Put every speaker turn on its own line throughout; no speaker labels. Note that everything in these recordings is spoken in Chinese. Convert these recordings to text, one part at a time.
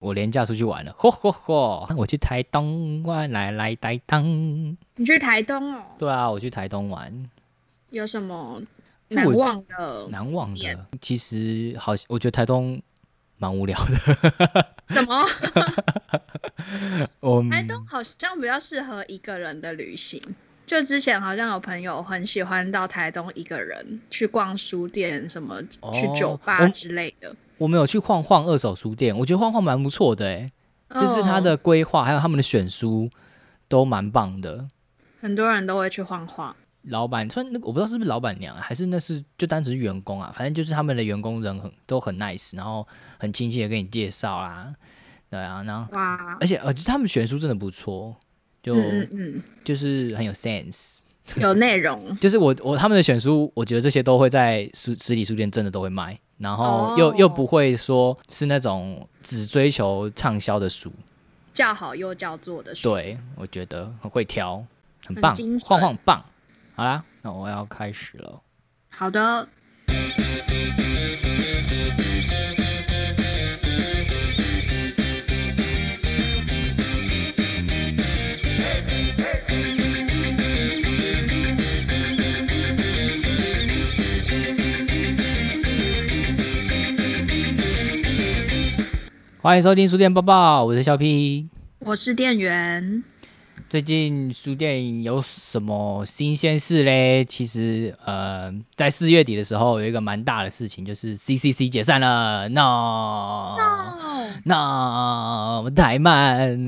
我廉价出去玩了，嚯嚯嚯！我去台东我，来来台东。
你去台东哦？
对啊，我去台东玩，
有什么难忘的？
难忘的，其实好，我觉得台东蛮无聊的。
怎么？我台东好像比较适合一个人的旅行。就之前好像有朋友很喜欢到台东一个人去逛书店，什么去酒吧之类的。
我们有去晃晃二手书店，我觉得晃晃蛮不错的哎，就是它的规划还有他们的选书都蛮棒的。
很多人都会去晃晃。
老板，算那个我不知道是不是老板娘，还是那是就单纯是员工啊？反正就是他们的员工人很都很 nice，然后很亲切的跟你介绍啦。对啊，然后哇，而且呃，他们选书真的不错，就嗯就是很有 sense。
有内容，
就是我我他们的选书，我觉得这些都会在书实体书店真的都会卖，然后又又不会说是那种只追求畅销的书，
叫好又叫座的书。
对，我觉得很会挑，很棒，晃晃棒。好啦，那我要开始了。
好的。
欢迎收听书店报报，我是小 P，
我是店员。
最近书店有什么新鲜事嘞？其实，呃，在四月底的时候，有一个蛮大的事情，就是 CCC 解散了。那、那那太慢。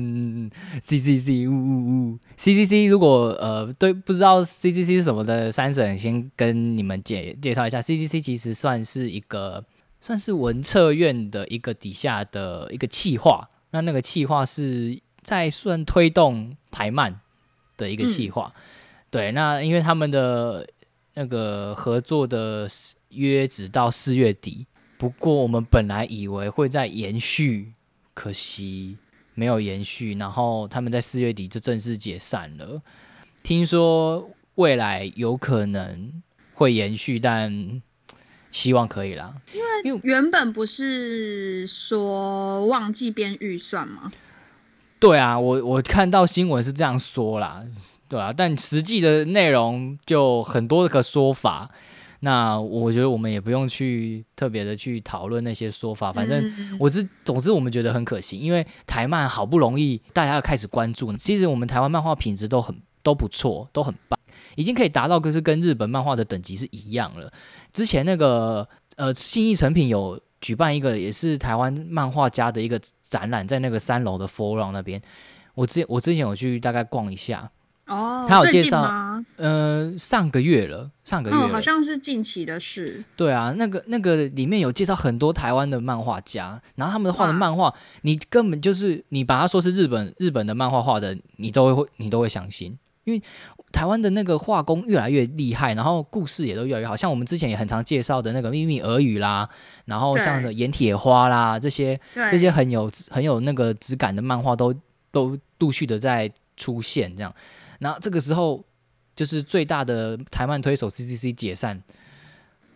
CCC，呜呜呜。CCC，如果呃对不知道 CCC 是什么的，三婶先跟你们介介绍一下。CCC 其实算是一个。算是文策院的一个底下的一个企划，那那个企划是在算推动台漫的一个企划，对，那因为他们的那个合作的约只到四月底，不过我们本来以为会在延续，可惜没有延续，然后他们在四月底就正式解散了。听说未来有可能会延续，但。希望可以啦，
因为原本不是说忘记编预算吗？
对啊，我我看到新闻是这样说啦，对啊，但实际的内容就很多个说法。那我觉得我们也不用去特别的去讨论那些说法，反正我是总之我们觉得很可惜，因为台漫好不容易大家要开始关注，其实我们台湾漫画品质都很都不错，都很棒。已经可以达到就是跟日本漫画的等级是一样了。之前那个呃新艺成品有举办一个也是台湾漫画家的一个展览，在那个三楼的 Forum 那边，我之我之前有去大概逛一下
哦，
他有介绍呃上个月了，上个月
好像是近期的事。
对啊，那个那个里面有介绍很多台湾的漫画家，然后他们画的漫画，你根本就是你把它说是日本日本的漫画画的，你都会你都会相信，因为。台湾的那个画工越来越厉害，然后故事也都越来越好，像我们之前也很常介绍的那个《秘密俄语》啦，然后像《盐铁花》啦，这些这些很有很有那个质感的漫画都都陆续的在出现，这样，然后这个时候就是最大的台漫推手 CCC 解散，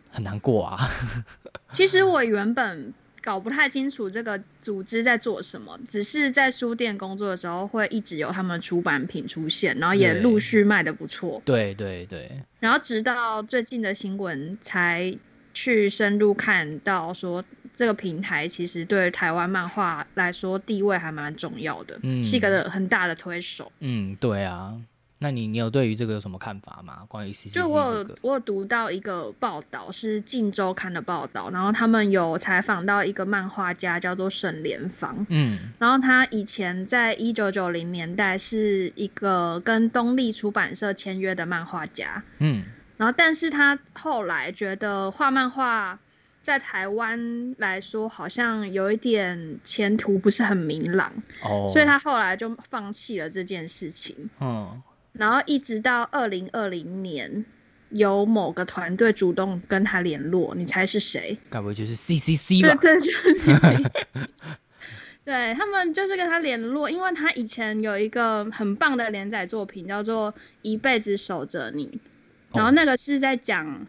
很难过啊。
其实我原本。搞不太清楚这个组织在做什么，只是在书店工作的时候会一直有他们出版品出现，然后也陆续卖的不错。
对对对。
然后直到最近的新闻才去深入看到，说这个平台其实对台湾漫画来说地位还蛮重要的，是一个很大的推手。
嗯，对啊。那你你有对于这个有什么看法吗？关于 C C C
就我有我有读到一个报道，是《晋周刊》的报道，然后他们有采访到一个漫画家叫做沈连芳，嗯，然后他以前在一九九零年代是一个跟东立出版社签约的漫画家，嗯，然后但是他后来觉得画漫画在台湾来说好像有一点前途不是很明朗，哦，所以他后来就放弃了这件事情，嗯。然后一直到二零二零年，有某个团队主动跟他联络，你猜是谁？
该不会就是 CCC 吧？
对，就是。对他们就是跟他联络，因为他以前有一个很棒的连载作品，叫做《一辈子守着你》，然后那个是在讲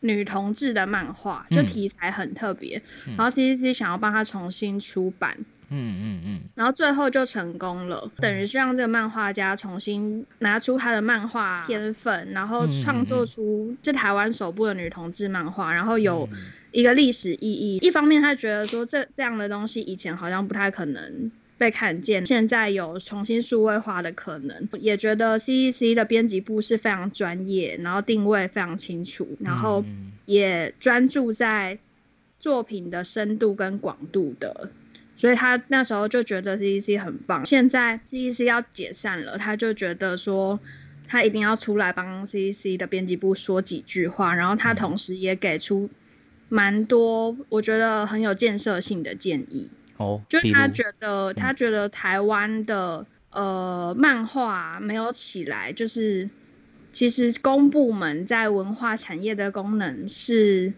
女同志的漫画，就题材很特别。然后 CCC 想要帮他重新出版。嗯嗯嗯嗯，然后最后就成功了，等于是让这个漫画家重新拿出他的漫画天分，然后创作出这台湾首部的女同志漫画，然后有一个历史意义。一方面，他觉得说这这样的东西以前好像不太可能被看见，现在有重新数位化的可能，也觉得 C E C 的编辑部是非常专业，然后定位非常清楚，然后也专注在作品的深度跟广度的。所以他那时候就觉得 C E C 很棒，现在 C E C 要解散了，他就觉得说他一定要出来帮 C E C 的编辑部说几句话，然后他同时也给出蛮多我觉得很有建设性的建议
哦，
就他觉得他觉得台湾的呃漫画没有起来，就是其实公部门在文化产业的功能是。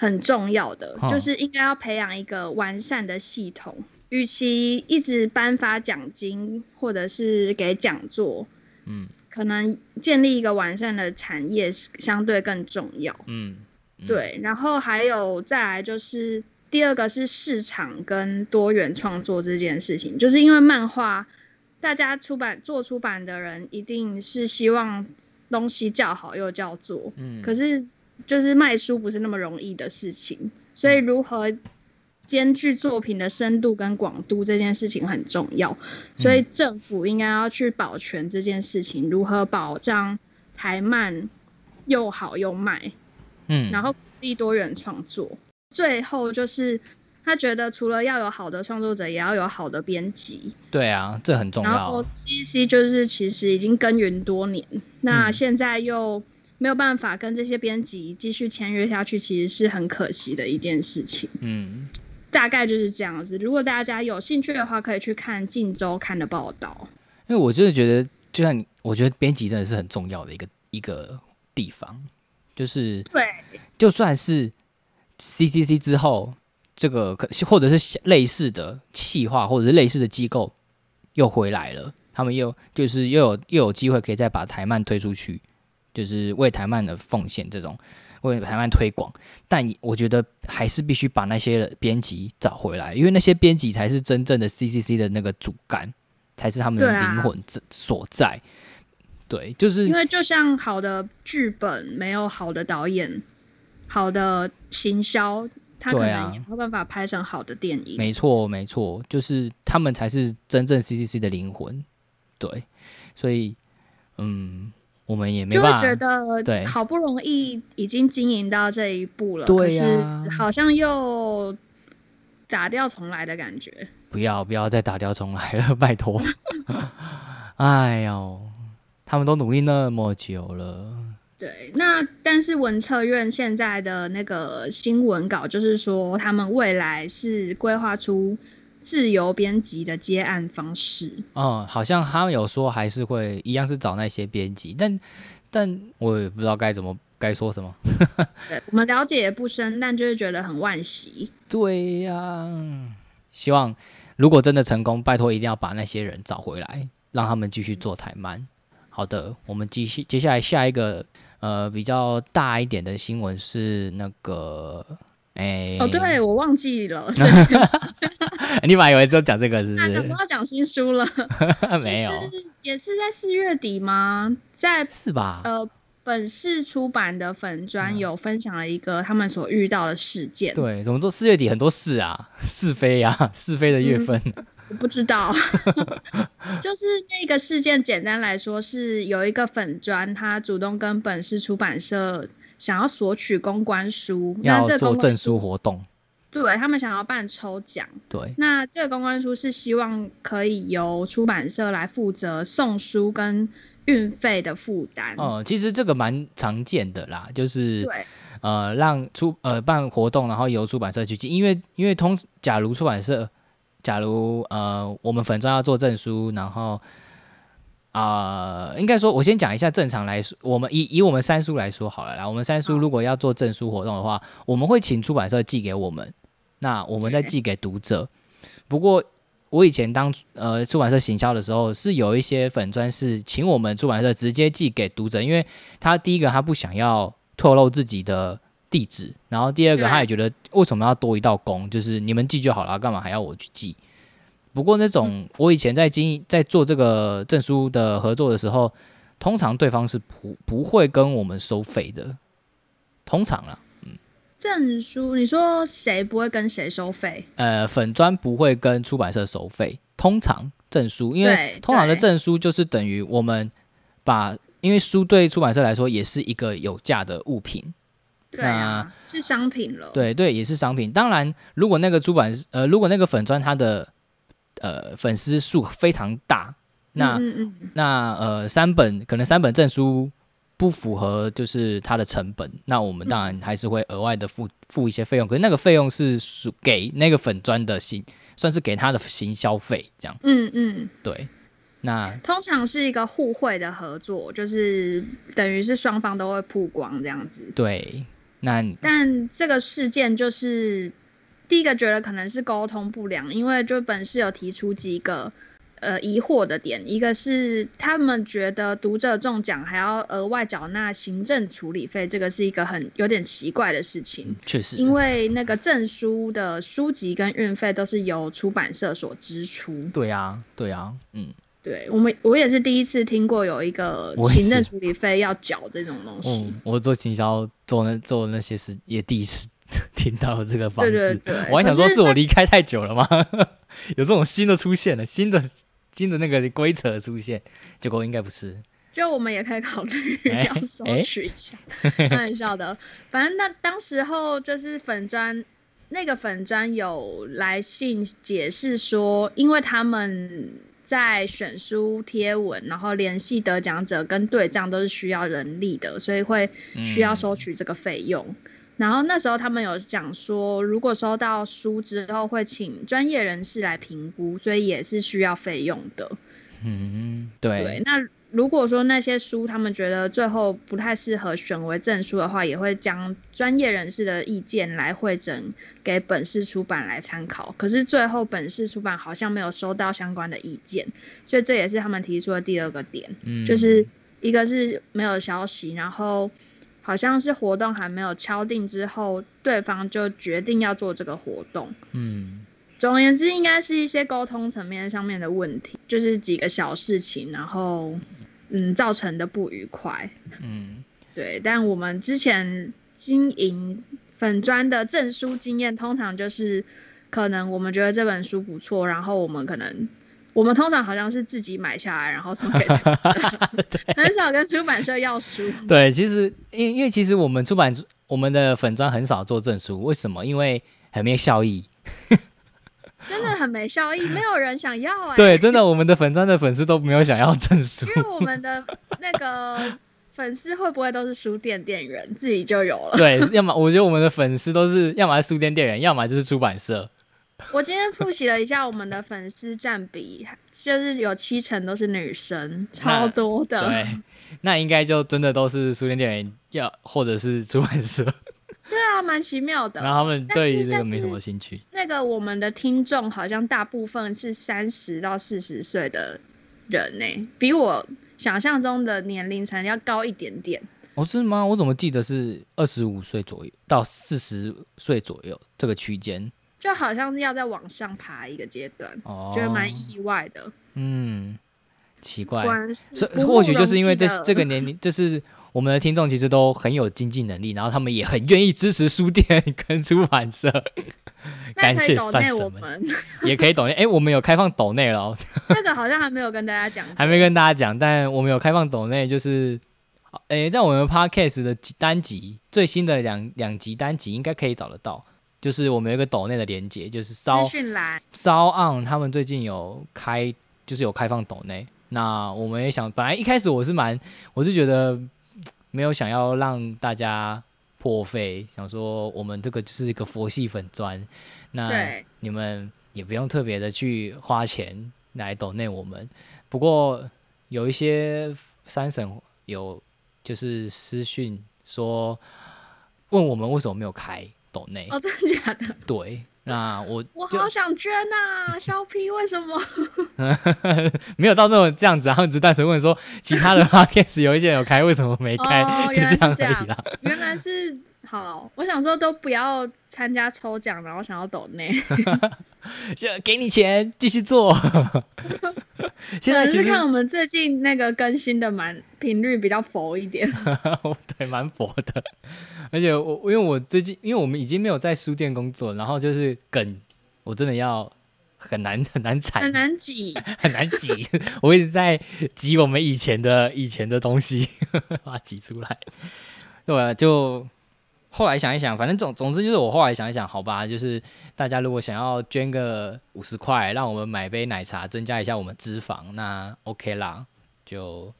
很重要的就是应该要培养一个完善的系统，与其一直颁发奖金或者是给讲座，嗯，可能建立一个完善的产业相对更重要，嗯，对。然后还有再来就是第二个是市场跟多元创作这件事情，就是因为漫画大家出版做出版的人一定是希望东西叫好又叫做，嗯，可是。就是卖书不是那么容易的事情，所以如何兼具作品的深度跟广度这件事情很重要。所以政府应该要去保全这件事情，如何保障台漫又好又卖，嗯，然后鼓励多元创作。最后就是他觉得除了要有好的创作者，也要有好的编辑。
对啊，这很重要。
然后 C C 就是其实已经耕耘多年，那现在又。没有办法跟这些编辑继续签约下去，其实是很可惜的一件事情。嗯，大概就是这样子。如果大家有兴趣的话，可以去看《晋周刊》的报道。
因为我真的觉得，就像我觉得编辑真的是很重要的一个一个地方，就是
对，
就算是 CCC 之后，这个可或者是类似的企划，或者是类似的机构又回来了，他们又就是又有又有机会可以再把台漫推出去。就是为台漫的奉献，这种为台漫推广，但我觉得还是必须把那些编辑找回来，因为那些编辑才是真正的 CCC 的那个主干，才是他们的灵魂所在。对，就是
因为就像好的剧本没有好的导演，好的行销，他可能也没有办法拍成好的电影。
没错，没错，就是他们才是真正 CCC 的灵魂。对，所以，嗯。我们也没
就会觉得，对，好不容易已经经营到这一步了，可是好像又打掉重来的感觉。
不要不要再打掉重来了，拜托！哎呦，他们都努力那么久了。
对，那但是文策院现在的那个新闻稿就是说，他们未来是规划出。自由编辑的接案方式，
嗯，好像他们有说还是会一样是找那些编辑，但但我也不知道该怎么该说什么。
对我们了解也不深，但就是觉得很惋惜。
对呀，希望如果真的成功，拜托一定要把那些人找回来，让他们继续做台漫。好的，我们继续接下来下一个呃比较大一点的新闻是那个。哎，
哦，对我忘记了。
你本来以为就讲这个，是不是？
不要讲新书了。
没有，
也是在四月底吗？在
是吧？
呃，本市出版的粉专有分享了一个他们所遇到的事件。
对，怎么做？四月底很多事啊，是非呀，是非的月份。
我不知道，就是那个事件，简单来说是有一个粉砖，他主动跟本市出版社。想要索取公关书，
要做证书活动，
对他们想要办抽奖，
对，
那这个公关书是希望可以由出版社来负责送书跟运费的负担。
哦，其实这个蛮常见的啦，就是呃让出呃办活动，然后由出版社去寄，因为因为通假如出版社，假如呃我们粉专要做证书，然后。啊，应该说，我先讲一下正常来说，我们以以我们三叔来说好了啦。我们三叔如果要做证书活动的话，我们会请出版社寄给我们，那我们再寄给读者。不过我以前当呃出版社行销的时候，是有一些粉砖是请我们出版社直接寄给读者，因为他第一个他不想要透露自己的地址，然后第二个他也觉得为什么要多一道工，就是你们寄就好了，干嘛还要我去寄？不过那种我以前在经在做这个证书的合作的时候，通常对方是不不会跟我们收费的，通常啦，
嗯，证书你说谁不会跟谁收费？
呃，粉砖不会跟出版社收费，通常证书，因为通常的证书就是等于我们把，因为书对出版社来说也是一个有价的物品。
对啊，是商品了。
对对，也是商品。当然，如果那个出版呃，如果那个粉砖它的呃粉丝数非常大，那那呃三本可能三本证书不符合就是它的成本，那我们当然还是会额外的付付一些费用。可是那个费用是属给那个粉砖的行，算是给他的行消费这样。
嗯嗯，
对。那
通常是一个互惠的合作，就是等于是双方都会曝光这样子。
对。那
但这个事件就是第一个觉得可能是沟通不良，因为就本市有提出几个呃疑惑的点，一个是他们觉得读者中奖还要额外缴纳行政处理费，这个是一个很有点奇怪的事情。
确实，
因为那个证书的书籍跟运费都是由出版社所支出。
对啊，对啊，嗯。
对我们，我也是第一次听过有一个行政处理费要缴这种东西。
我做行销做那做那些事，也第一次 听到这个方式。
对对
对，我还想说是我离开太久了吗？有这种新的出现了，新的新的那个规则出现，结果应该不是。
就我们也可以考虑要收取一下，开玩笑的。反正那当时候就是粉砖那个粉砖有来信解释说，因为他们。在选书贴文，然后联系得奖者跟对账都是需要人力的，所以会需要收取这个费用。然后那时候他们有讲说，如果收到书之后会请专业人士来评估，所以也是需要费用的。
嗯，对。
那如果说那些书他们觉得最后不太适合选为证书的话，也会将专业人士的意见来会诊给本市出版来参考。可是最后本市出版好像没有收到相关的意见，所以这也是他们提出的第二个点，就是一个是没有消息，然后好像是活动还没有敲定之后，对方就决定要做这个活动。嗯。总而言之，应该是一些沟通层面上面的问题，就是几个小事情，然后嗯造成的不愉快。嗯，对。但我们之前经营粉砖的证书经验，通常就是可能我们觉得这本书不错，然后我们可能我们通常好像是自己买下来，然后送给 很少跟出版社要书。
对，其实因因为其实我们出版我们的粉砖很少做证书，为什么？因为很没效益。
真的很没效益，没有人想要哎。
对，真的，我们的粉砖的粉丝都没有想要证书。
因为我们的那个粉丝会不会都是书店店员，自己就有了？
对，要么我觉得我们的粉丝都是，要么是书店店员，要么就是出版社。
我今天复习了一下我们的粉丝占比，就是有七成都是女生，超多的。
对，那应该就真的都是书店店员，要或者是出版社。
对啊，蛮奇妙的。
然后他们对于这个没什么兴趣。
那个我们的听众好像大部分是三十到四十岁的人呢，比我想象中的年龄层要高一点点。
哦，是吗？我怎么记得是二十五岁左右到四十岁左右这个区间？
就好像是要在往上爬一个阶段，哦觉得蛮意外的。
嗯，奇怪，或许就是因为这这个年龄，就是。我们的听众其实都很有经济能力，然后他们也很愿意支持书店跟出版社。感谢算什么？也可以抖内。哎，我们有开放抖内了。
这个好像还没有跟大家讲，
还没跟大家讲，但我们有开放抖内，就是哎，在我们 podcast 的单集最新的两两集单集应该可以找得到，就是我们有一个抖内的连接，就是骚骚 on 他们最近有开，就是有开放抖内。那我们也想，本来一开始我是蛮，我是觉得。没有想要让大家破费，想说我们这个就是一个佛系粉砖，那你们也不用特别的去花钱来抖内我们。不过有一些三省有就是私讯说，问我们为什么没有开抖内？
哦，真的假的？
对。那我
我好想捐呐，小皮 为什么
没有到那种这样子？然后只单纯问说，其他的 podcast 有一些有开，为什么没开？就这样而已啦。
原来是好，我想说都不要参加抽奖，然后想要抖内，
就给你钱继续做。现在其实
看我们最近那个更新的蛮频率比较佛一点，
对，蛮佛的。而且我因为我最近因为我们已经没有在书店工作，然后就是梗，我真的要很难很难踩，
很难挤，
很难挤。我一直在挤我们以前的以前的东西，把它挤出来。对，就。后来想一想，反正总总之就是我后来想一想，好吧，就是大家如果想要捐个五十块，让我们买杯奶茶，增加一下我们脂肪，那 OK 啦，就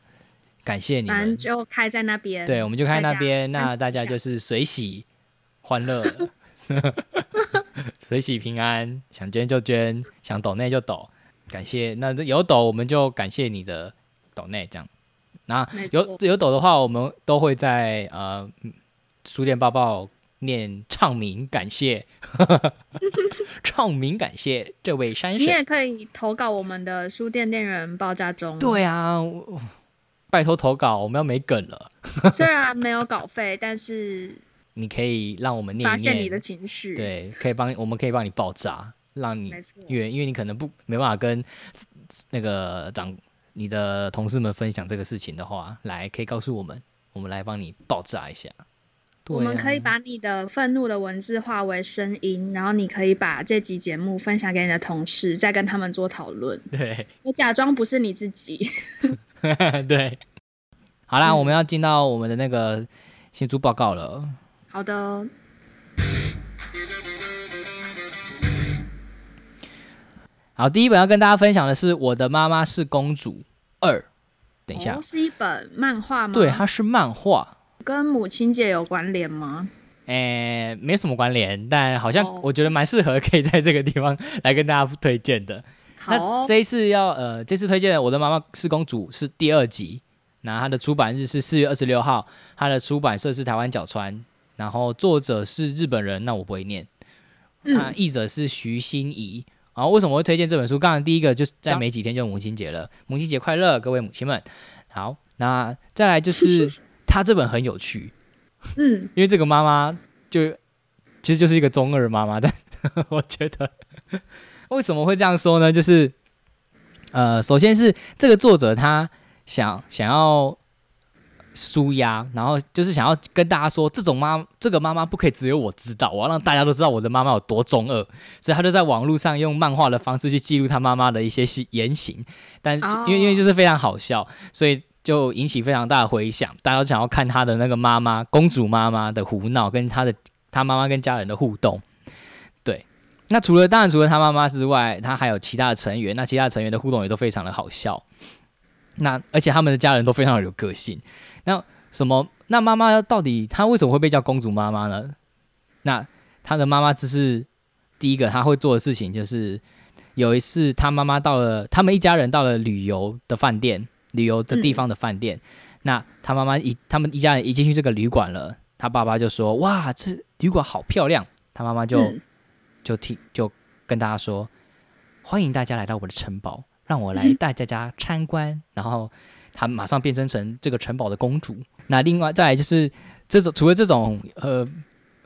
感谢你们。
就开在那边，
对，我们就开那边，那大家就是随喜欢乐，随喜平安，想捐就捐，想抖内就抖，感谢。那有抖我们就感谢你的抖内，这样。那有有抖的话，我们都会在呃。书店抱抱念唱名感谢，唱名感谢这位山神。
你也可以投稿我们的书店店员爆炸中。
对啊，拜托投稿，我们要没梗了。
虽然没有稿费，但是
你可以让我们念
发现你的情绪。
对，可以帮，我们可以帮你爆炸，让你因为因为你可能不没办法跟那个长你的同事们分享这个事情的话，来可以告诉我们，我们来帮你爆炸一下。
我们可以把你的愤怒的文字化为声音，然后你可以把这集节目分享给你的同事，再跟他们做讨论。
对，
你假装不是你自己。
对，好啦，我们要进到我们的那个新书报告了。
好的。
好，第一本要跟大家分享的是《我的妈妈是公主二》。等一下，
是一本漫画吗？
对，它是漫画。
跟母亲节有关联吗？
诶，没什么关联，但好像我觉得蛮适合可以在这个地方来跟大家推荐的。
那
这一次要呃，这次推荐的《我的妈妈是公主》是第二集，那它的出版日是四月二十六号，它的出版社是台湾角川，然后作者是日本人，那我不会念。那译者是徐心怡。然后为什么会推荐这本书？刚刚第一个就是在没几天就母亲节了，母亲节快乐，各位母亲们。好，那再来就是。他这本很有趣，
嗯，
因为这个妈妈就其实就是一个中二妈妈，但 我觉得为什么会这样说呢？就是呃，首先是这个作者他想想要舒压，然后就是想要跟大家说，这种妈这个妈妈不可以只有我知道，我要让大家都知道我的妈妈有多中二，所以他就在网络上用漫画的方式去记录他妈妈的一些言行，但因为因为就是非常好笑，所以。就引起非常大的回响，大家都想要看他的那个妈妈公主妈妈的胡闹，跟他的他妈妈跟家人的互动。对，那除了当然除了他妈妈之外，他还有其他的成员，那其他成员的互动也都非常的好笑。那而且他们的家人都非常有个性。那什么？那妈妈到底她为什么会被叫公主妈妈呢？那她的妈妈只是第一个她会做的事情，就是有一次她妈妈到了，他们一家人到了旅游的饭店。旅游的地方的饭店，那他妈妈一他们一家人一进去这个旅馆了，他爸爸就说：“哇，这旅馆好漂亮。”他妈妈就就听就跟大家说：“欢迎大家来到我的城堡，让我来带大家参观。”然后他马上变身成这个城堡的公主。那另外再来就是这种除了这种呃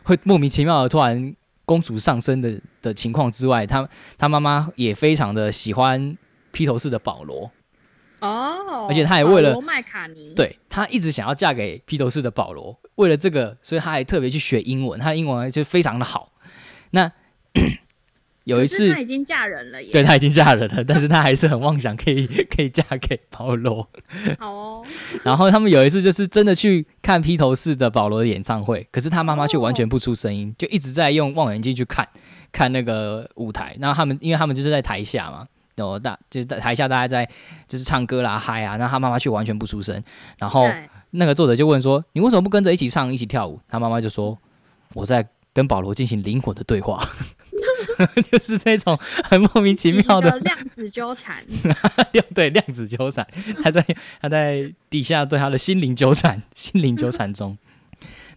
会莫名其妙的突然公主上身的的情况之外，他他妈妈也非常的喜欢披头士的保罗。
哦，
而且他也为了
麦卡尼，
对他一直想要嫁给披头士的保罗，为了这个，所以他还特别去学英文，他的英文就非常的好。那 有一次
他已经嫁人了，
对他已经嫁人了，但是他还是很妄想可以可以嫁给保罗。
好哦。
然后他们有一次就是真的去看披头士的保罗的演唱会，可是他妈妈却完全不出声音，就一直在用望远镜去看看那个舞台。然后他们因为他们就是在台下嘛。然后大就是在台下，大家在就是唱歌啦、嗨啊，那他妈妈却完全不出声。然后那个作者就问说：“你为什么不跟着一起唱、一起跳舞？”他妈妈就说：“我在跟保罗进行灵魂的对话。”就是这种很莫名其妙的
量子纠缠。
对，量子纠缠，他在他在底下对他的心灵纠缠、心灵纠缠中。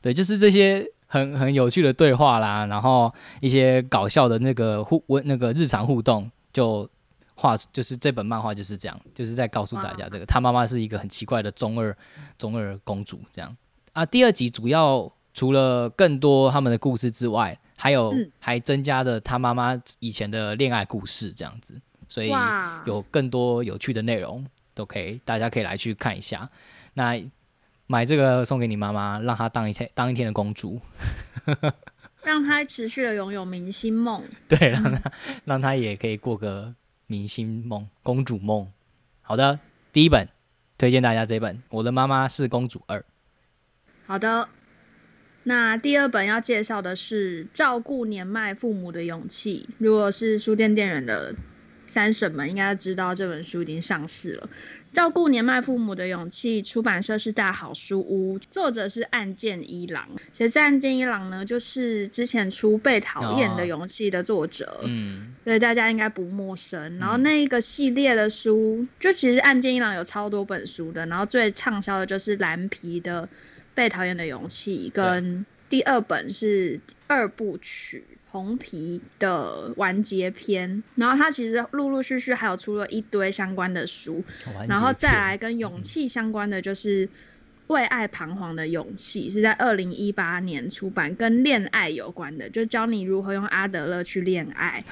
对，就是这些很很有趣的对话啦，然后一些搞笑的那个互问那个日常互动就。画就是这本漫画就是这样，就是在告诉大家这个他妈妈是一个很奇怪的中二中二公主这样啊。第二集主要除了更多他们的故事之外，还有还增加了他妈妈以前的恋爱故事这样子，所以有更多有趣的内容都可以，大家可以来去看一下。那买这个送给你妈妈，让她当一天当一天的公主，
让她持续的拥有明星梦。
对，让她让她也可以过个明星梦、公主梦。好的，第一本推荐大家这本《我的妈妈是公主二》。
好的，那第二本要介绍的是《照顾年迈父母的勇气》。如果是书店店员的三婶们，应该知道这本书已经上市了。照顾年迈父母的勇气，出版社是大好书屋，作者是岸见一郎。谁是岸见一郎呢？就是之前出《被讨厌的勇气》的作者，嗯，所以大家应该不陌生。然后那一个系列的书，就其实岸见一郎有超多本书的，然后最畅销的就是蓝皮的《被讨厌的勇气》，跟第二本是二部曲。红皮的完结篇，然后它其实陆陆续续还有出了一堆相关的书，然后再来跟勇气相关的就是为爱彷徨的勇气，是在二零一八年出版，跟恋爱有关的，就教你如何用阿德勒去恋爱。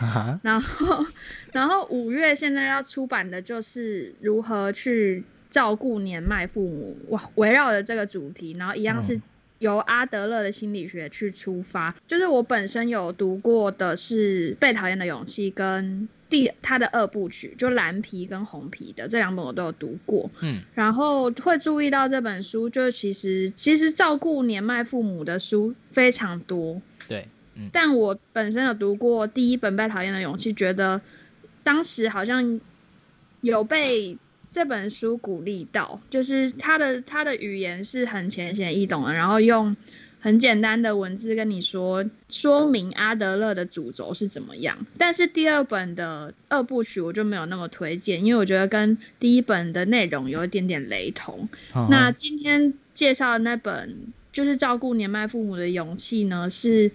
然后，然后五月现在要出版的就是如何去照顾年迈父母，哇，围绕着这个主题，然后一样是。由阿德勒的心理学去出发，就是我本身有读过的是《被讨厌的勇气》跟第他的二部曲，就蓝皮跟红皮的这两本我都有读过。嗯，然后会注意到这本书，就其实其实照顾年迈父母的书非常多。
对，
嗯，但我本身有读过第一本《被讨厌的勇气》，觉得当时好像有被。这本书鼓励到，就是他的他的语言是很浅显易懂的，然后用很简单的文字跟你说说明阿德勒的主轴是怎么样。但是第二本的二部曲我就没有那么推荐，因为我觉得跟第一本的内容有一点点雷同。那今天介绍的那本就是照顾年迈父母的勇气呢，是。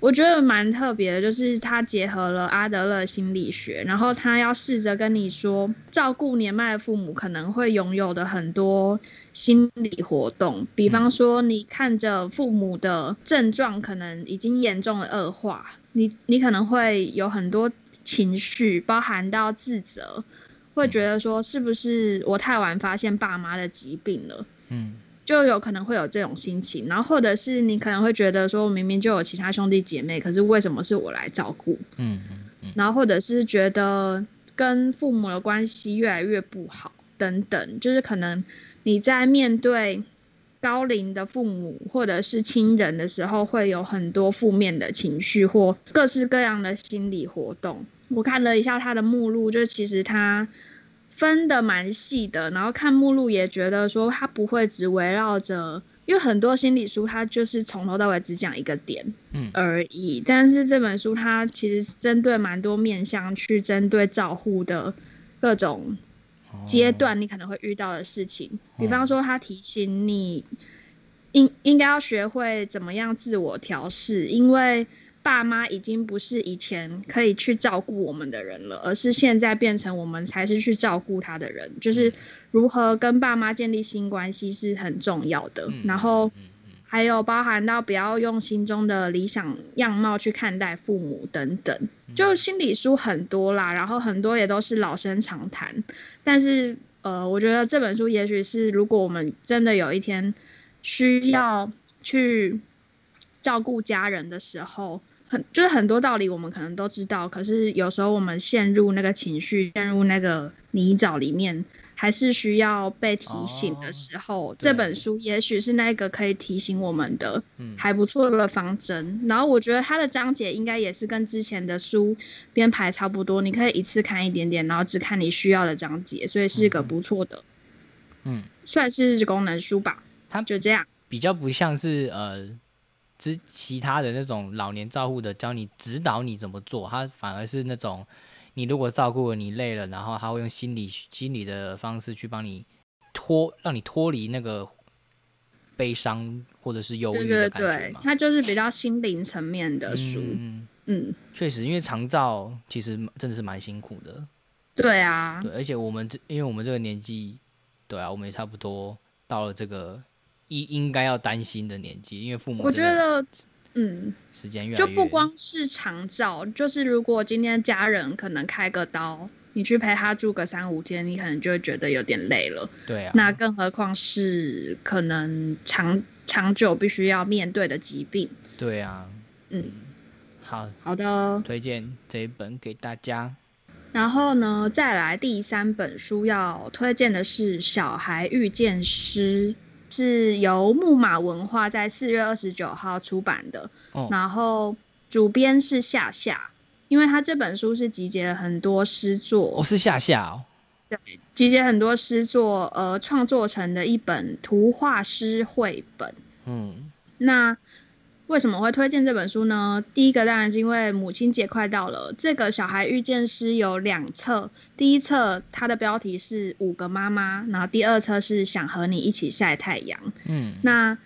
我觉得蛮特别的，就是他结合了阿德勒心理学，然后他要试着跟你说，照顾年迈的父母可能会拥有的很多心理活动，比方说你看着父母的症状可能已经严重的恶化，你你可能会有很多情绪，包含到自责，会觉得说是不是我太晚发现爸妈的疾病了？嗯。就有可能会有这种心情，然后或者是你可能会觉得说，明明就有其他兄弟姐妹，可是为什么是我来照顾？嗯嗯嗯。然后或者是觉得跟父母的关系越来越不好，等等，就是可能你在面对高龄的父母或者是亲人的时候，会有很多负面的情绪或各式各样的心理活动。我看了一下他的目录，就其实他。分的蛮细的，然后看目录也觉得说它不会只围绕着，因为很多心理书它就是从头到尾只讲一个点，嗯而已。但是这本书它其实针对蛮多面向去针对照护的各种阶段，你可能会遇到的事情。比方说，它提醒你应应该要学会怎么样自我调试，因为。爸妈已经不是以前可以去照顾我们的人了，而是现在变成我们才是去照顾他的人。就是如何跟爸妈建立新关系是很重要的。然后还有包含到不要用心中的理想样貌去看待父母等等。就心理书很多啦，然后很多也都是老生常谈。但是呃，我觉得这本书也许是如果我们真的有一天需要去照顾家人的时候。很就是很多道理我们可能都知道，可是有时候我们陷入那个情绪、陷入那个泥沼里面，还是需要被提醒的时候。这本书也许是那个可以提醒我们的，还不错的方针。然后我觉得它的章节应该也是跟之前的书编排差不多，你可以一次看一点点，然后只看你需要的章节，所以是个不错的，嗯，算是功能书吧。它就这样，
比较不像是呃。之其他的那种老年照护的教你指导你怎么做，他反而是那种你如果照顾了你累了，然后他会用心理心理的方式去帮你脱，让你脱离那个悲伤或者是忧郁的感觉
嘛。他就是比较心灵层面的书。嗯嗯，
确实，因为长照其实真的是蛮辛苦的。
对啊，
对，而且我们这因为我们这个年纪，对啊，我们也差不多到了这个。应应该要担心的年纪，因为父母
我觉得，嗯，
时间越
就不光是长照，就是如果今天家人可能开个刀，你去陪他住个三五天，你可能就会觉得有点累了。
对啊，
那更何况是可能长长久必须要面对的疾病。
对啊，
嗯，
好
好的，
推荐这一本给大家。
然后呢，再来第三本书要推荐的是《小孩遇见诗》，是由木马文化在四月二十九号出版的。哦。然后主编是夏夏，因为他这本书是集结了很多诗作。
哦，是夏夏哦。
对，集结很多诗作，呃，创作成的一本图画诗绘本。嗯。那。为什么会推荐这本书呢？第一个当然是因为母亲节快到了。这个小孩遇见诗有两册，第一册它的标题是五个妈妈，然后第二册是想和你一起晒太阳。嗯，那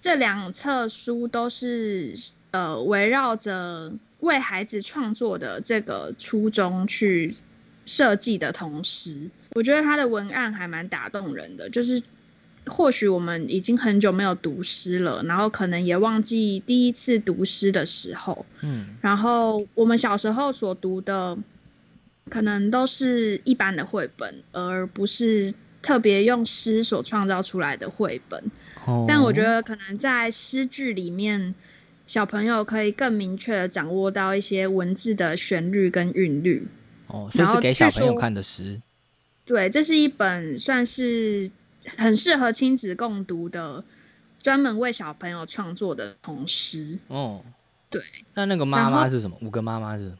这两册书都是呃围绕着为孩子创作的这个初衷去设计的同时，我觉得它的文案还蛮打动人的，就是。或许我们已经很久没有读诗了，然后可能也忘记第一次读诗的时候。嗯，然后我们小时候所读的，可能都是一般的绘本，而不是特别用诗所创造出来的绘本。哦，但我觉得可能在诗句里面，小朋友可以更明确的掌握到一些文字的旋律跟韵律。
哦，所以是给小朋友看的诗。
对，这是一本算是。很适合亲子共读的，专门为小朋友创作的童诗。哦，对。
那那个妈妈是什么？五个妈妈是什么？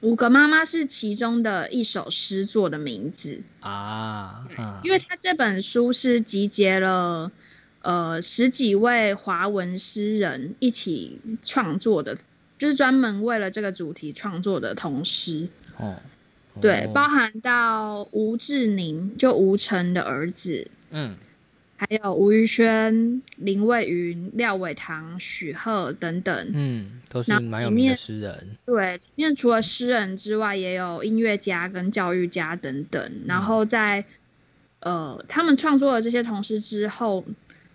五个妈妈是其中的一首诗作的名字啊。因为他这本书是集结了呃十几位华文诗人一起创作的，就是专门为了这个主题创作的童诗。哦。对，包含到吴志宁，就吴成的儿子，嗯，还有吴宇轩、林蔚云、廖伟堂、许鹤等等，
嗯，都是蛮有名的诗人。
对，里面除了诗人之外，也有音乐家跟教育家等等。然后在呃，他们创作了这些童诗之后，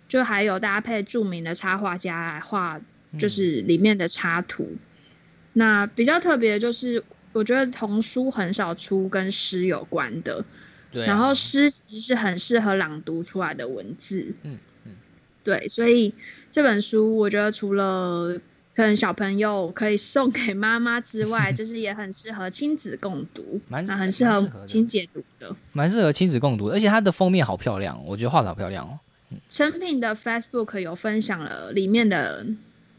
就还有搭配著名的插画家来画，就是里面的插图。那比较特别就是。我觉得童书很少出跟诗有关的，
对。
然后诗其实是很适合朗读出来的文字，嗯嗯，对。所以这本书我觉得除了可能小朋友可以送给妈妈之外，就是也很适合亲子共读，蛮很适合亲解读的，
蛮适合亲子共读。而且它的封面好漂亮，我觉得画的好漂亮哦。
成品的 Facebook 有分享了里面的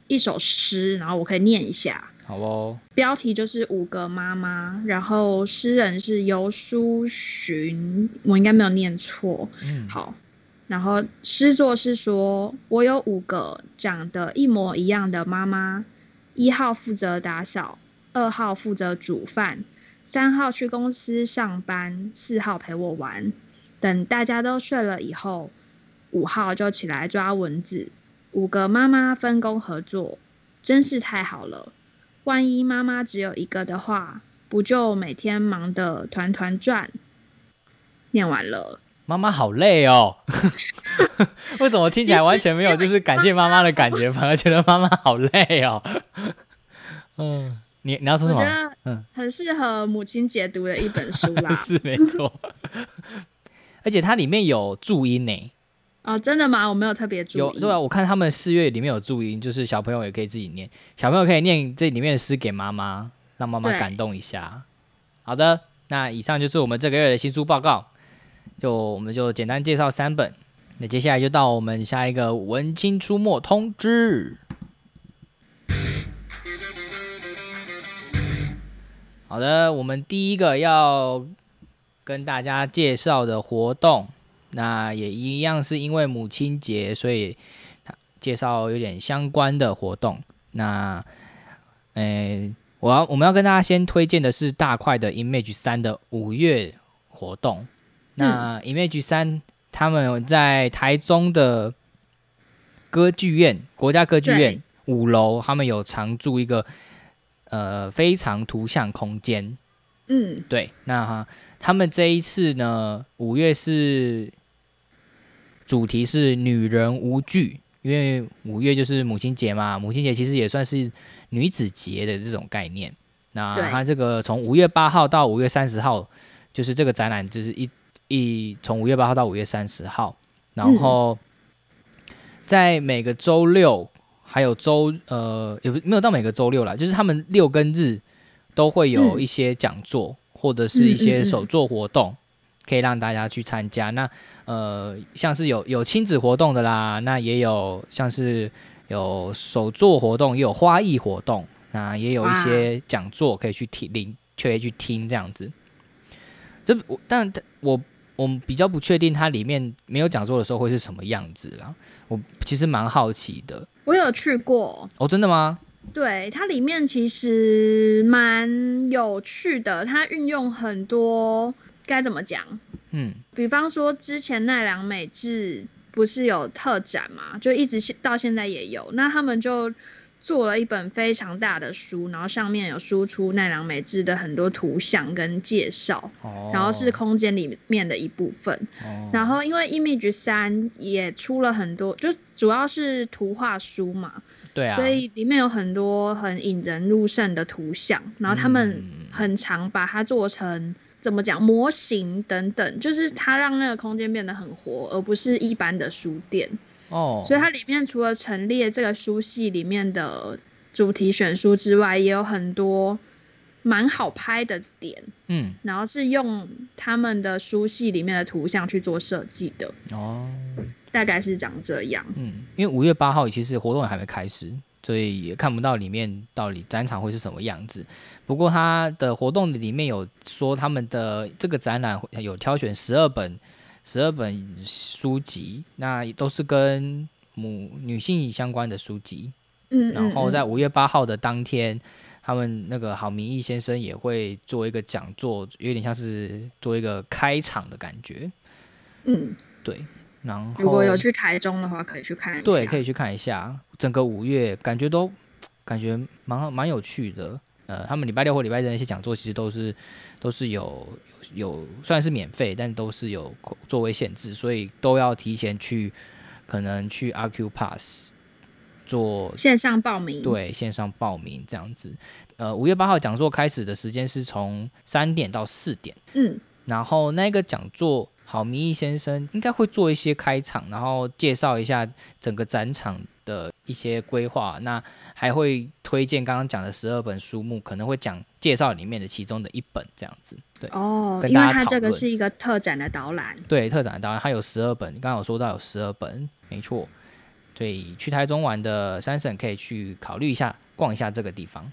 一首诗，然后我可以念一下。
好哦，
标题就是五个妈妈，然后诗人是游书寻，我应该没有念错。嗯，好，然后诗作是说，我有五个长得一模一样的妈妈，一号负责打扫，二号负责煮饭，三号去公司上班，四号陪我玩。等大家都睡了以后，五号就起来抓蚊子。五个妈妈分工合作，真是太好了。万一妈妈只有一个的话，不就每天忙得团团转？念完了，
妈妈好累哦。为什么听起来完全没有就是感谢妈妈的感觉，反而觉得妈妈好累哦？嗯，你你要说什么？
嗯，很适合母亲解读的一本书啦。
是没错，而且它里面有注音呢。
哦，真的吗？我没有特别注意。
有对啊，我看他们四月里面有注音，就是小朋友也可以自己念，小朋友可以念这里面的诗给妈妈，让妈妈感动一下。好的，那以上就是我们这个月的新书报告，就我们就简单介绍三本。那接下来就到我们下一个文青出没通知。好的，我们第一个要跟大家介绍的活动。那也一样是因为母亲节，所以介绍有点相关的活动。那，诶，我要我们要跟大家先推荐的是大块的 Image 三的五月活动。那 Image 三他们在台中的歌剧院国家歌剧院五楼，他们有常驻一个呃非常图像空间。嗯，对，那哈，他们这一次呢，五月是。主题是女人无惧，因为五月就是母亲节嘛，母亲节其实也算是女子节的这种概念。那它这个从五月八号到五月三十号，就是这个展览就是一一从五月八号到五月三十号，然后在每个周六还有周呃也没有到每个周六啦，就是他们六跟日都会有一些讲座或者是一些手作活动，可以让大家去参加。那呃像是有有亲子活动的啦，那也有像是有手作活动，也有花艺活动。那也有一些讲座可以去听，领可以去听这样子。这我，但我我比较不确定它里面没有讲座的时候会是什么样子啦。我其实蛮好奇的。
我有去过
哦，真的吗？
对，它里面其实蛮有趣的，它运用很多该怎么讲？嗯，比方说之前奈良美智不是有特展嘛，就一直现到现在也有，那他们就。做了一本非常大的书，然后上面有输出奈良美智的很多图像跟介绍，然后是空间里面的一部分。然后因为 Image 三也出了很多，就主要是图画书嘛，
对啊，
所以里面有很多很引人入胜的图像，然后他们很常把它做成怎么讲模型等等，就是它让那个空间变得很活，而不是一般的书店。哦，所以它里面除了陈列这个书系里面的主题选书之外，也有很多蛮好拍的点，嗯，然后是用他们的书系里面的图像去做设计的，哦，大概是长这样，
嗯，因为五月八号其实活动还没开始，所以也看不到里面到底展场会是什么样子。不过他的活动里面有说他们的这个展览有挑选十二本。十二本书籍，那都是跟母女性相关的书籍。嗯，然后在五月八号的当天，他们那个郝明义先生也会做一个讲座，有点像是做一个开场的感觉。
嗯，
对。然后
如果有去台中的话，可以去看一下。
对，可以去看一下。整个五月感觉都感觉蛮蛮有趣的。呃，他们礼拜六或礼拜日那些讲座，其实都是都是有。有虽然是免费，但都是有座位限制，所以都要提前去，可能去 RQ Pass 做
线上报名。
对，线上报名这样子。呃，五月八号讲座开始的时间是从三点到四点。嗯，然后那个讲座。好，明义先生应该会做一些开场，然后介绍一下整个展场的一些规划。那还会推荐刚刚讲的十二本书目，可能会讲介绍里面的其中的一本这样子。对
哦，因为它这个是一个特展的导览。
对，特展的导览，它有十二本。刚刚有说到有十二本，没错。对，去台中玩的三省可以去考虑一下，逛一下这个地方。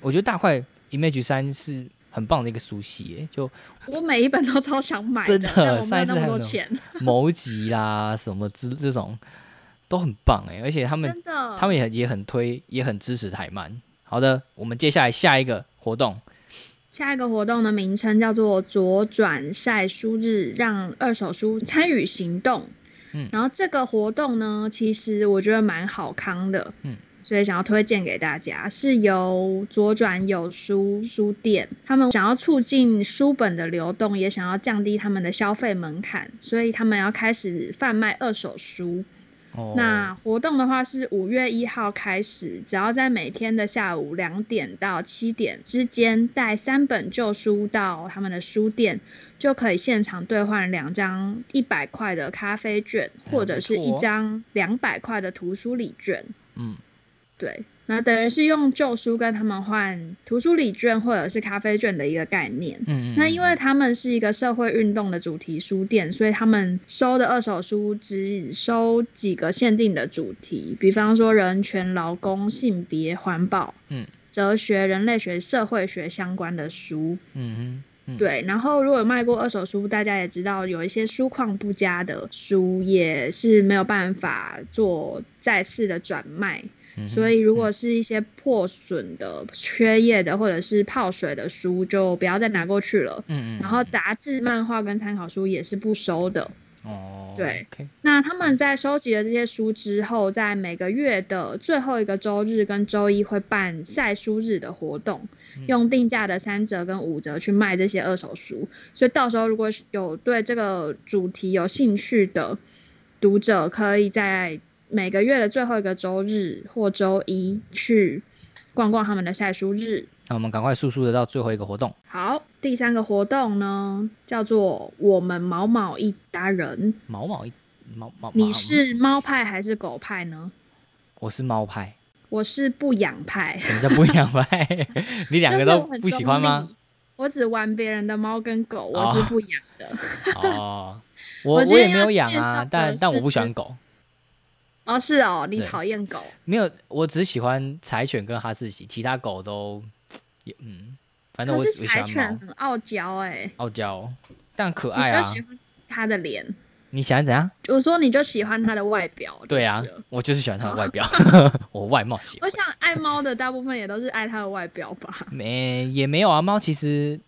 我觉得大块 Image 三是。很棒的一个书系，就
我每一本都超想买，
真的，上一
次还有
谋集啦什么之这种都很棒哎，而且他们他们也也很推，也很支持台漫。好的，我们接下来下一个活动，
下一个活动的名称叫做“左转晒书日”，让二手书参与行动。嗯，然后这个活动呢，其实我觉得蛮好康的。嗯。所以想要推荐给大家，是由左转有书书店，他们想要促进书本的流动，也想要降低他们的消费门槛，所以他们要开始贩卖二手书。那活动的话是五月一号开始，只要在每天的下午两点到七点之间带三本旧书到他们的书店，就可以现场兑换两张一百块的咖啡券，或者是一张两百块的图书礼券。嗯。对，那等于是用旧书跟他们换图书礼券或者是咖啡券的一个概念。嗯嗯。那因为他们是一个社会运动的主题书店，所以他们收的二手书只收几个限定的主题，比方说人权、劳工、性别、环保、嗯，哲学、人类学、社会学相关的书。嗯哼。对，然后如果卖过二手书，大家也知道有一些书况不佳的书也是没有办法做再次的转卖。所以，如果是一些破损的、缺页的，或者是泡水的书，就不要再拿过去了。嗯嗯。然后，杂志、漫画跟参考书也是不收的。哦。对。那他们在收集了这些书之后，在每个月的最后一个周日跟周一会办晒书日的活动，用定价的三折跟五折去卖这些二手书。所以到时候如果有对这个主题有兴趣的。读者可以在每个月的最后一个周日或周一去逛逛他们的晒书日。
那我们赶快速速的到最后一个活动。
好，第三个活动呢，叫做我们毛毛一家人。
毛毛一毛毛，
你是猫派还是狗派呢？
我是猫派。
我是不养派。
什么叫不养派？你两个都不喜欢吗？
我只玩别人的猫跟狗，我是不养的。
哦，我我也没有养啊，但但我不喜欢狗。
哦，是哦，你讨厌狗？
没有，我只喜欢柴犬跟哈士奇，其他狗都，嗯，反正我我喜欢
柴犬很傲娇哎，
傲娇，但可爱啊。
它的脸，
你喜欢怎样？
我说你就喜欢它的外表。
对啊，我就是喜欢它的外表，我外貌喜
欢。我想爱猫的大部分也都是爱它的外表吧？
没，也没有啊，猫其实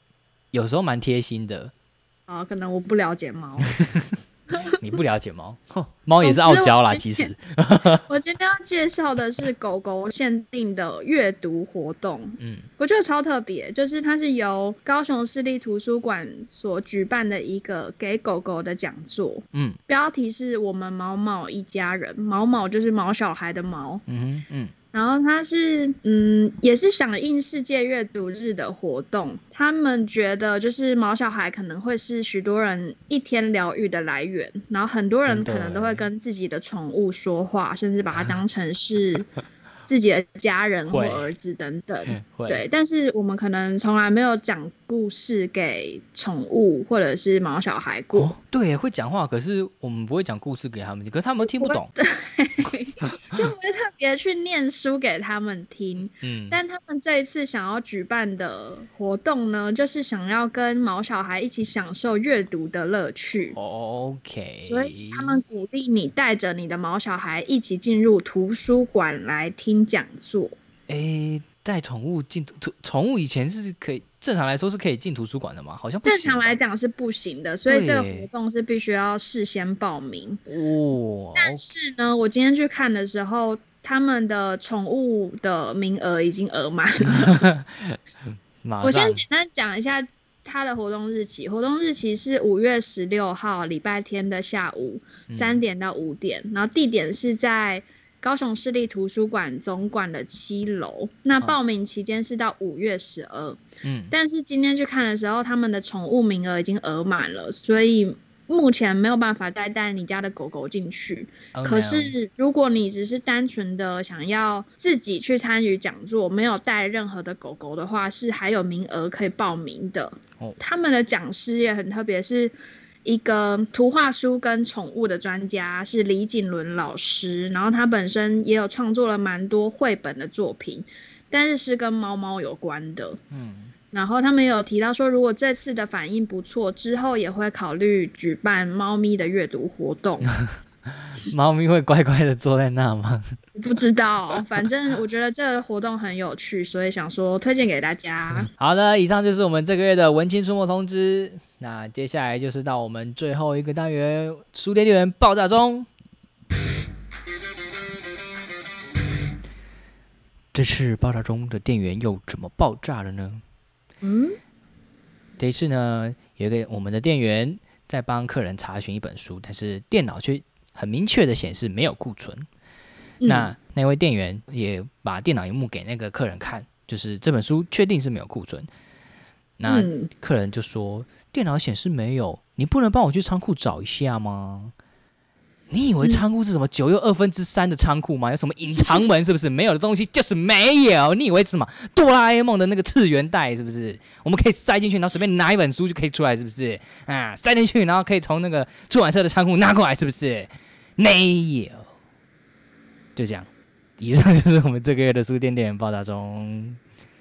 有时候蛮贴心的。
啊，可能我不了解猫。
你不了解猫，猫也是傲娇啦。其实，
我今天要介绍的是狗狗限定的阅读活动。嗯，我觉得超特别，就是它是由高雄市立图书馆所举办的一个给狗狗的讲座。嗯，标题是我们毛毛一家人，毛毛就是毛小孩的毛。嗯嗯。然后他是，嗯，也是响应世界阅读日的活动。他们觉得，就是毛小孩可能会是许多人一天疗愈的来源。然后很多人可能都会跟自己的宠物说话，甚至把它当成是。自己的家人或儿子等等，对，但是我们可能从来没有讲故事给宠物或者是毛小孩过。
对，会讲话，可是我们不会讲故事给他们，可是他们听不懂，
对，就不会特别去念书给他们听。嗯，但他们这一次想要举办的活动呢，就是想要跟毛小孩一起享受阅读的乐趣。
OK，
所以他们鼓励你带着你的毛小孩一起进入图书馆来听。讲座，
哎，带宠物进图，宠物以前是可以，正常来说是可以进图书馆的吗？好像
正常来讲是不行的，所以这个活动是必须要事先报名。哦，但是呢，我今天去看的时候，他们的宠物的名额已经额满了。我先简单讲一下它的活动日期，活动日期是五月十六号礼拜天的下午三点到五点，然后地点是在。高雄市立图书馆总馆的七楼，那报名期间是到五月十二。嗯，但是今天去看的时候，他们的宠物名额已经额满了，所以目前没有办法再带你家的狗狗进去。可是如果你只是单纯的想要自己去参与讲座，没有带任何的狗狗的话，是还有名额可以报名的。哦，他们的讲师也很特别，是。一个图画书跟宠物的专家是李景伦老师，然后他本身也有创作了蛮多绘本的作品，但是是跟猫猫有关的。嗯，然后他们有提到说，如果这次的反应不错，之后也会考虑举办猫咪的阅读活动。
猫咪会乖乖的坐在那吗？
不知道，反正我觉得这个活动很有趣，所以想说推荐给大家。
好的，以上就是我们这个月的文青书墨通知。那接下来就是到我们最后一个单元——书店店员爆炸中。这次爆炸中的店员又怎么爆炸了呢？嗯，这次呢，有一个我们的店员在帮客人查询一本书，但是电脑却。很明确的显示没有库存，那那位店员也把电脑荧幕给那个客人看，就是这本书确定是没有库存。那客人就说：“电脑显示没有，你不能帮我去仓库找一下吗？”你以为仓库是什么九又二分之三的仓库吗？有什么隐藏门？是不是没有的东西就是没有？你以为是什么哆啦 A 梦的那个次元袋？是不是我们可以塞进去，然后随便拿一本书就可以出来？是不是啊？塞进去，然后可以从那个出版社的仓库拿过来？是不是？没有，就这样。以上就是我们这个月的书店店员报道中。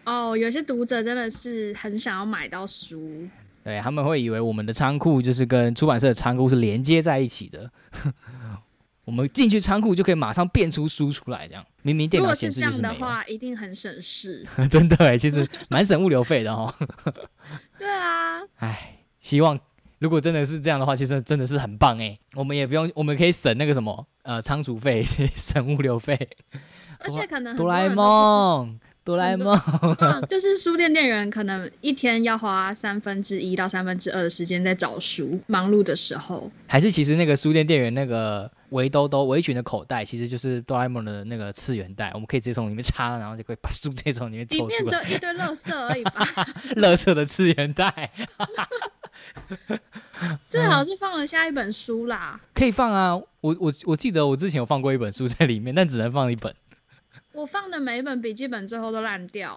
哦，有些读者真的是很想要买到书。
对他们会以为我们的仓库就是跟出版社的仓库是连接在一起的。我们进去仓库就可以马上变出书出来，这样明明电脑显示就是没有。
的话，一定很省事。
真的哎，其实蛮省物流费的哦。
对啊。
哎，希望如果真的是这样的话，其实真的是很棒哎。我们也不用，我们可以省那个什么呃仓储费，省物流费。
而且可能
哆啦 A 梦。哆啦 A 梦，
就是书店店员可能一天要花三分之一到三分之二的时间在找书，忙碌的时候。
还是其实那个书店店员那个围兜兜围裙的口袋，其实就是哆啦 A 梦的那个次元袋，我们可以直接从里面插，然后就可以把书直接从里面抽出
来。里面就一堆垃圾而已吧。
垃圾的次元袋。
最好是放得下一本书啦。
可以放啊，我我我记得我之前有放过一本书在里面，但只能放一本。
我放的每一本笔记本最后都烂掉，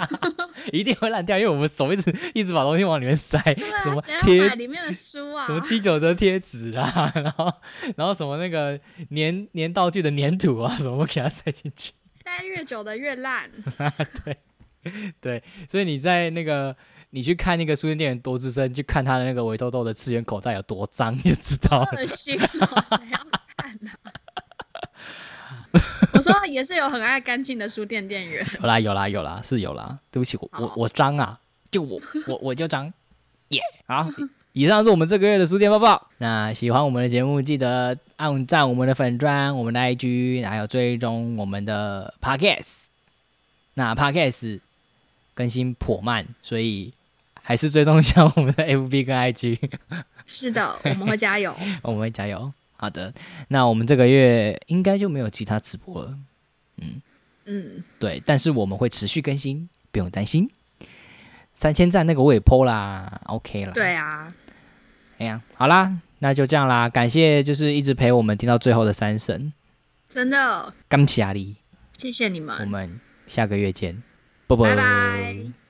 一定会烂掉，因为我们手一直一直把东西往里面塞，什么
贴里面的书啊，
什么七九折贴纸啊，然后然后什么那个粘粘道具的粘土啊，什么给它塞进去，
待越久的越烂。
对对，所以你在那个你去看那个书店店员多资深，去看他的那个围兜兜的次元口袋有多脏，你就知道。
恶心，谁要看呢？我说也是有很爱干净的书店店员。
有啦有啦有啦是有啦，对不起我我我脏啊，就我我我就脏，耶！好，以上是我们这个月的书店报报。那喜欢我们的节目，记得按赞我们的粉砖、我们的 IG，还有追踪我们的 Podcast。那 Podcast 更新颇慢，所以还是追踪一下我们的 FB 跟 IG。
是的，我们会加油，
我们会加油。好的，那我们这个月应该就没有其他直播了。嗯嗯，对，但是我们会持续更新，不用担心。三千赞那个我也剖啦，OK 了。
对啊，
哎呀，好啦，那就这样啦。感谢就是一直陪我们听到最后的三神，
真的，
感谢阿里，
谢谢你们，
我们下个月见，拜拜。